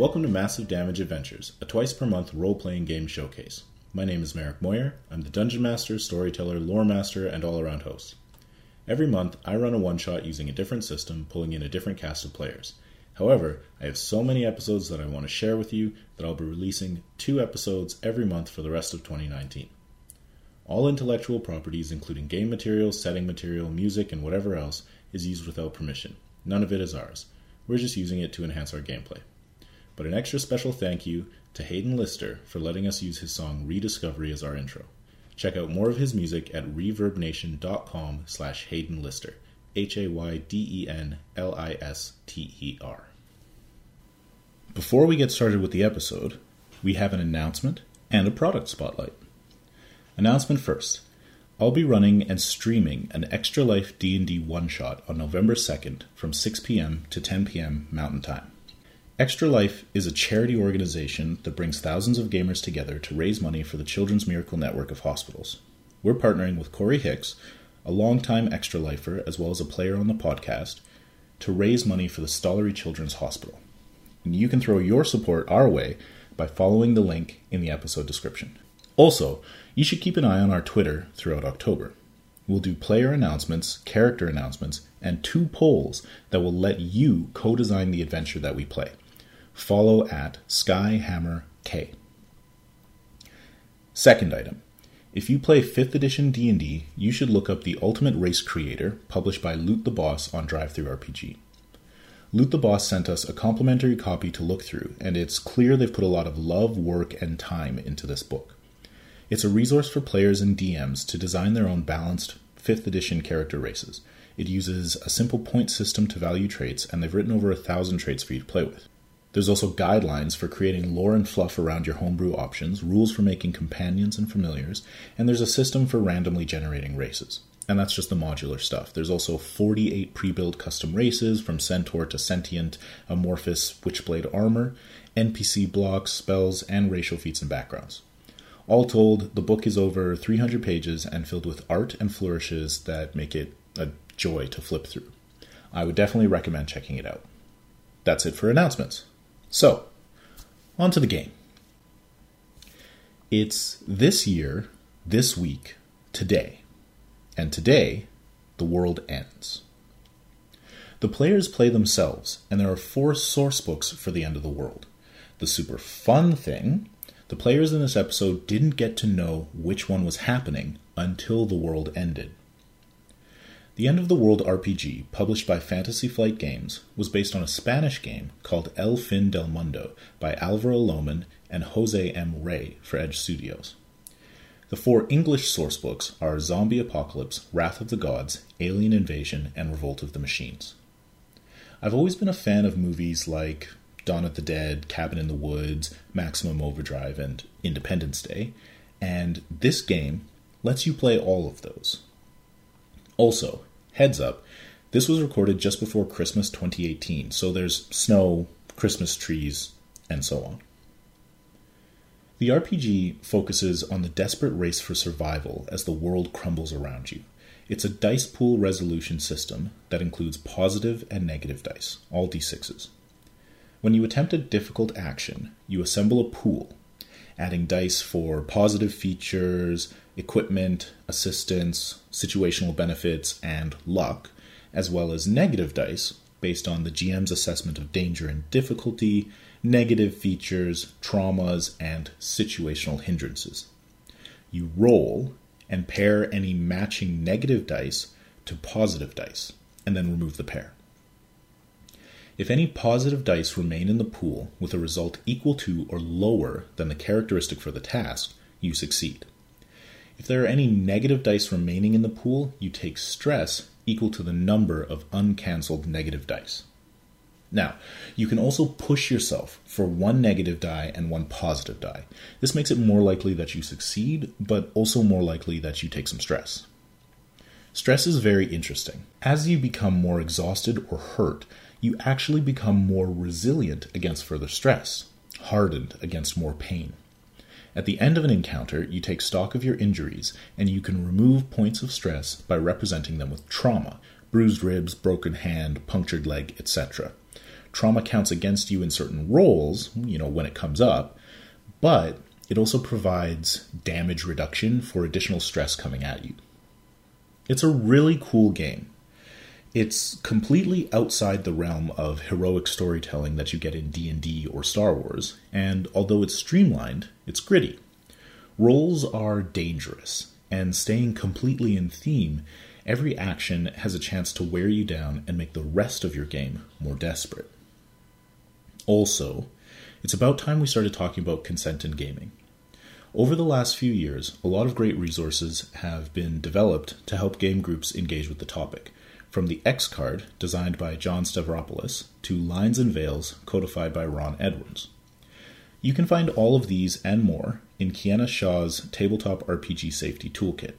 Welcome to Massive Damage Adventures, a twice per month role playing game showcase. My name is Merrick Moyer. I'm the Dungeon Master, Storyteller, Lore Master, and all around host. Every month, I run a one shot using a different system, pulling in a different cast of players. However, I have so many episodes that I want to share with you that I'll be releasing two episodes every month for the rest of 2019. All intellectual properties, including game material, setting material, music, and whatever else, is used without permission. None of it is ours. We're just using it to enhance our gameplay but an extra special thank you to Hayden Lister for letting us use his song Rediscovery as our intro. Check out more of his music at reverbnation.com slash Hayden Lister. H-A-Y-D-E-N-L-I-S-T-E-R. Before we get started with the episode, we have an announcement and a product spotlight. Announcement first. I'll be running and streaming an Extra Life D&D one-shot on November 2nd from 6 p.m. to 10 p.m. Mountain Time. Extra Life is a charity organization that brings thousands of gamers together to raise money for the Children's Miracle Network of hospitals. We're partnering with Corey Hicks, a longtime Extra Lifer as well as a player on the podcast, to raise money for the Stollery Children's Hospital. And you can throw your support our way by following the link in the episode description. Also, you should keep an eye on our Twitter throughout October. We'll do player announcements, character announcements, and two polls that will let you co design the adventure that we play follow at SkyHammerK. Second item. If you play 5th edition D&D, you should look up The Ultimate Race Creator, published by Loot the Boss on DriveThruRPG. Loot the Boss sent us a complimentary copy to look through, and it's clear they've put a lot of love, work, and time into this book. It's a resource for players and DMs to design their own balanced 5th edition character races. It uses a simple point system to value traits, and they've written over a thousand traits for you to play with. There's also guidelines for creating lore and fluff around your homebrew options, rules for making companions and familiars, and there's a system for randomly generating races. And that's just the modular stuff. There's also 48 pre built custom races from Centaur to Sentient, Amorphous, Witchblade armor, NPC blocks, spells, and racial feats and backgrounds. All told, the book is over 300 pages and filled with art and flourishes that make it a joy to flip through. I would definitely recommend checking it out. That's it for announcements. So, on to the game. It's this year, this week, today. And today, the world ends. The players play themselves, and there are four source books for the end of the world. The super fun thing the players in this episode didn't get to know which one was happening until the world ended. The End of the World RPG, published by Fantasy Flight Games, was based on a Spanish game called El Fin del Mundo by Alvaro Loman and Jose M. Rey for Edge Studios. The four English sourcebooks are Zombie Apocalypse, Wrath of the Gods, Alien Invasion, and Revolt of the Machines. I've always been a fan of movies like Dawn of the Dead, Cabin in the Woods, Maximum Overdrive, and Independence Day, and this game lets you play all of those. Also, Heads up, this was recorded just before Christmas 2018, so there's snow, Christmas trees, and so on. The RPG focuses on the desperate race for survival as the world crumbles around you. It's a dice pool resolution system that includes positive and negative dice, all d6s. When you attempt a difficult action, you assemble a pool, adding dice for positive features, equipment, assistance, situational benefits, and luck, as well as negative dice based on the GM's assessment of danger and difficulty, negative features, traumas, and situational hindrances. You roll and pair any matching negative dice to positive dice, and then remove the pair. If any positive dice remain in the pool with a result equal to or lower than the characteristic for the task, you succeed. If there are any negative dice remaining in the pool, you take stress equal to the number of uncancelled negative dice. Now, you can also push yourself for one negative die and one positive die. This makes it more likely that you succeed, but also more likely that you take some stress. Stress is very interesting. As you become more exhausted or hurt, you actually become more resilient against further stress, hardened against more pain. At the end of an encounter, you take stock of your injuries and you can remove points of stress by representing them with trauma bruised ribs, broken hand, punctured leg, etc. Trauma counts against you in certain rolls, you know, when it comes up, but it also provides damage reduction for additional stress coming at you. It's a really cool game. It's completely outside the realm of heroic storytelling that you get in D&D or Star Wars, and although it's streamlined, it's gritty. Rolls are dangerous, and staying completely in theme, every action has a chance to wear you down and make the rest of your game more desperate. Also, it's about time we started talking about consent in gaming. Over the last few years, a lot of great resources have been developed to help game groups engage with the topic, from the X card, designed by John Stavropoulos, to Lines and Veils, codified by Ron Edwards. You can find all of these and more in Kienna Shaw's Tabletop RPG Safety Toolkit.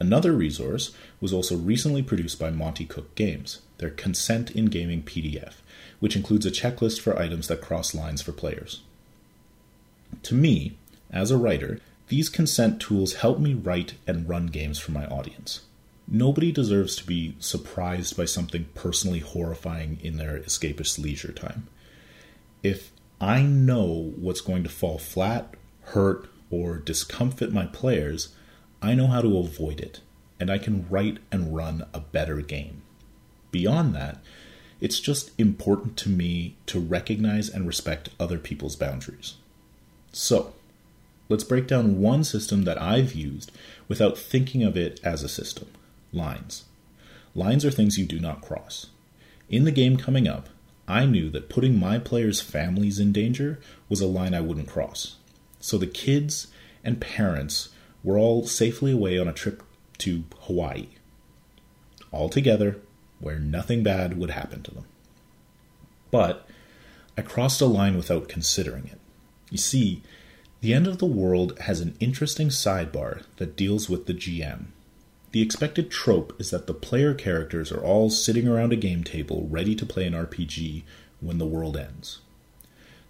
Another resource was also recently produced by Monte Cook Games, their Consent in Gaming PDF, which includes a checklist for items that cross lines for players. To me, as a writer, these consent tools help me write and run games for my audience. Nobody deserves to be surprised by something personally horrifying in their escapist leisure time. If I know what's going to fall flat, hurt, or discomfit my players, I know how to avoid it, and I can write and run a better game. Beyond that, it's just important to me to recognize and respect other people's boundaries. So, let's break down one system that I've used without thinking of it as a system lines. Lines are things you do not cross. In the game coming up, I knew that putting my players' families in danger was a line I wouldn't cross. So the kids and parents were all safely away on a trip to Hawaii. All together, where nothing bad would happen to them. But I crossed a line without considering it. You see, the end of the world has an interesting sidebar that deals with the GM the expected trope is that the player characters are all sitting around a game table ready to play an RPG when the world ends.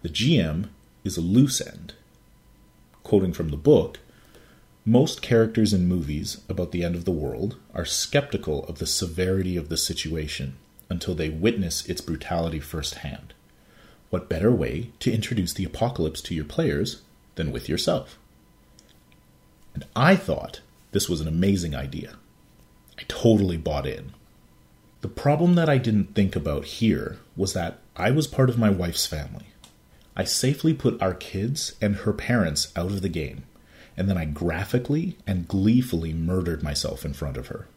The GM is a loose end. Quoting from the book, most characters in movies about the end of the world are skeptical of the severity of the situation until they witness its brutality firsthand. What better way to introduce the apocalypse to your players than with yourself? And I thought this was an amazing idea. I totally bought in. The problem that I didn't think about here was that I was part of my wife's family. I safely put our kids and her parents out of the game, and then I graphically and gleefully murdered myself in front of her.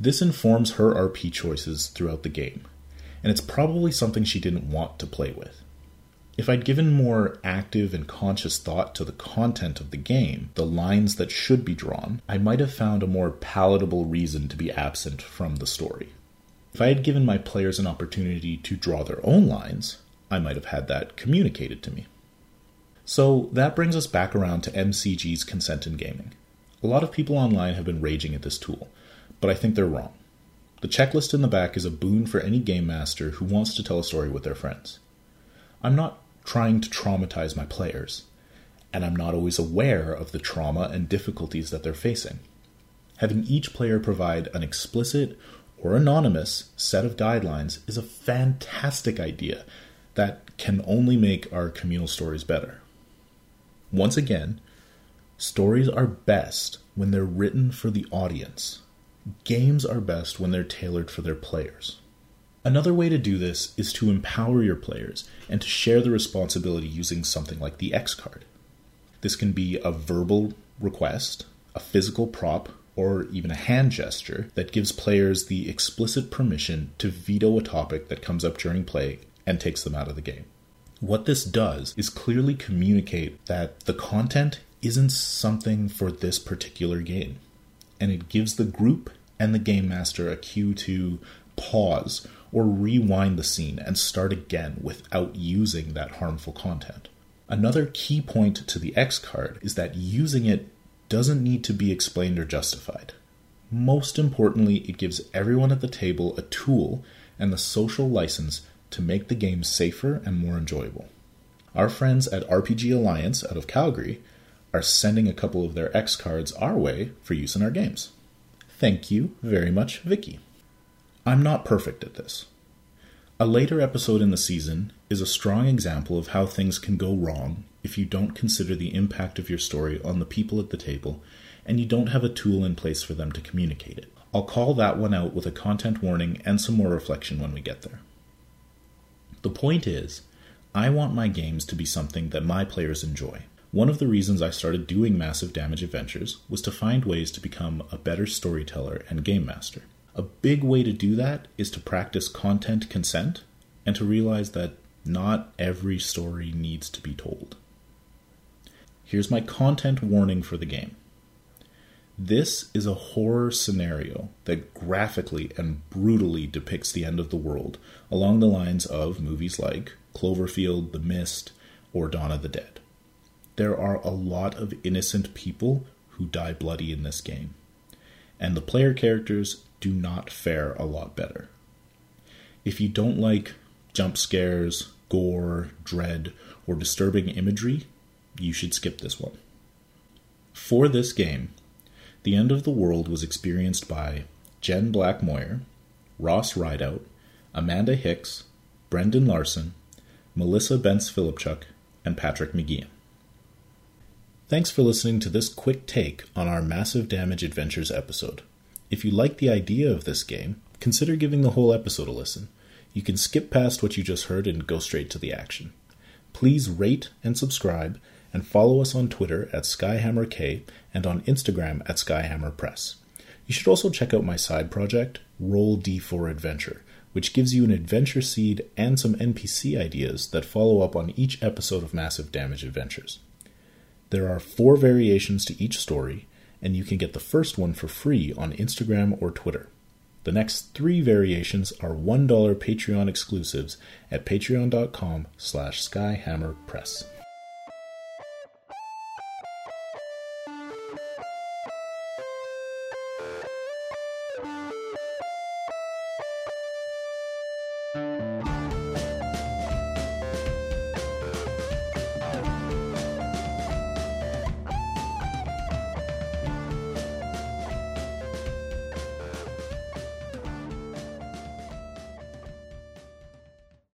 This informs her RP choices throughout the game, and it's probably something she didn't want to play with. If I'd given more active and conscious thought to the content of the game, the lines that should be drawn, I might have found a more palatable reason to be absent from the story. If I had given my players an opportunity to draw their own lines, I might have had that communicated to me. So that brings us back around to MCG's consent in gaming. A lot of people online have been raging at this tool, but I think they're wrong. The checklist in the back is a boon for any game master who wants to tell a story with their friends. I'm not trying to traumatize my players, and I'm not always aware of the trauma and difficulties that they're facing. Having each player provide an explicit or anonymous set of guidelines is a fantastic idea that can only make our communal stories better. Once again, stories are best when they're written for the audience. Games are best when they're tailored for their players. Another way to do this is to empower your players and to share the responsibility using something like the X card. This can be a verbal request, a physical prop, or even a hand gesture that gives players the explicit permission to veto a topic that comes up during play and takes them out of the game. What this does is clearly communicate that the content isn't something for this particular game, and it gives the group and the game master a cue to pause or rewind the scene and start again without using that harmful content. Another key point to the X card is that using it doesn't need to be explained or justified. Most importantly, it gives everyone at the table a tool and the social license to make the game safer and more enjoyable. Our friends at RPG Alliance out of Calgary are sending a couple of their X cards our way for use in our games. Thank you very much, Vicky. I'm not perfect at this. A later episode in the season is a strong example of how things can go wrong if you don't consider the impact of your story on the people at the table and you don't have a tool in place for them to communicate it. I'll call that one out with a content warning and some more reflection when we get there. The point is, I want my games to be something that my players enjoy. One of the reasons I started doing Massive Damage Adventures was to find ways to become a better storyteller and game master. A big way to do that is to practice content consent and to realize that not every story needs to be told. Here's my content warning for the game. This is a horror scenario that graphically and brutally depicts the end of the world along the lines of movies like Cloverfield, The Mist, or Dawn of the Dead. There are a lot of innocent people who die bloody in this game, and the player characters do not fare a lot better. If you don't like jump scares, gore, dread, or disturbing imagery, you should skip this one. For this game, the end of the world was experienced by Jen Blackmoyer, Ross Rideout, Amanda Hicks, Brendan Larson, Melissa Bentz Philipchuk, and Patrick McGeehan. Thanks for listening to this quick take on our Massive Damage Adventures episode. If you like the idea of this game, consider giving the whole episode a listen. You can skip past what you just heard and go straight to the action. Please rate and subscribe, and follow us on Twitter at SkyhammerK and on Instagram at SkyhammerPress. You should also check out my side project, Roll D4 Adventure, which gives you an adventure seed and some NPC ideas that follow up on each episode of Massive Damage Adventures. There are four variations to each story, and you can get the first one for free on Instagram or Twitter. The next three variations are $1 Patreon exclusives at patreon.com slash skyhammerpress.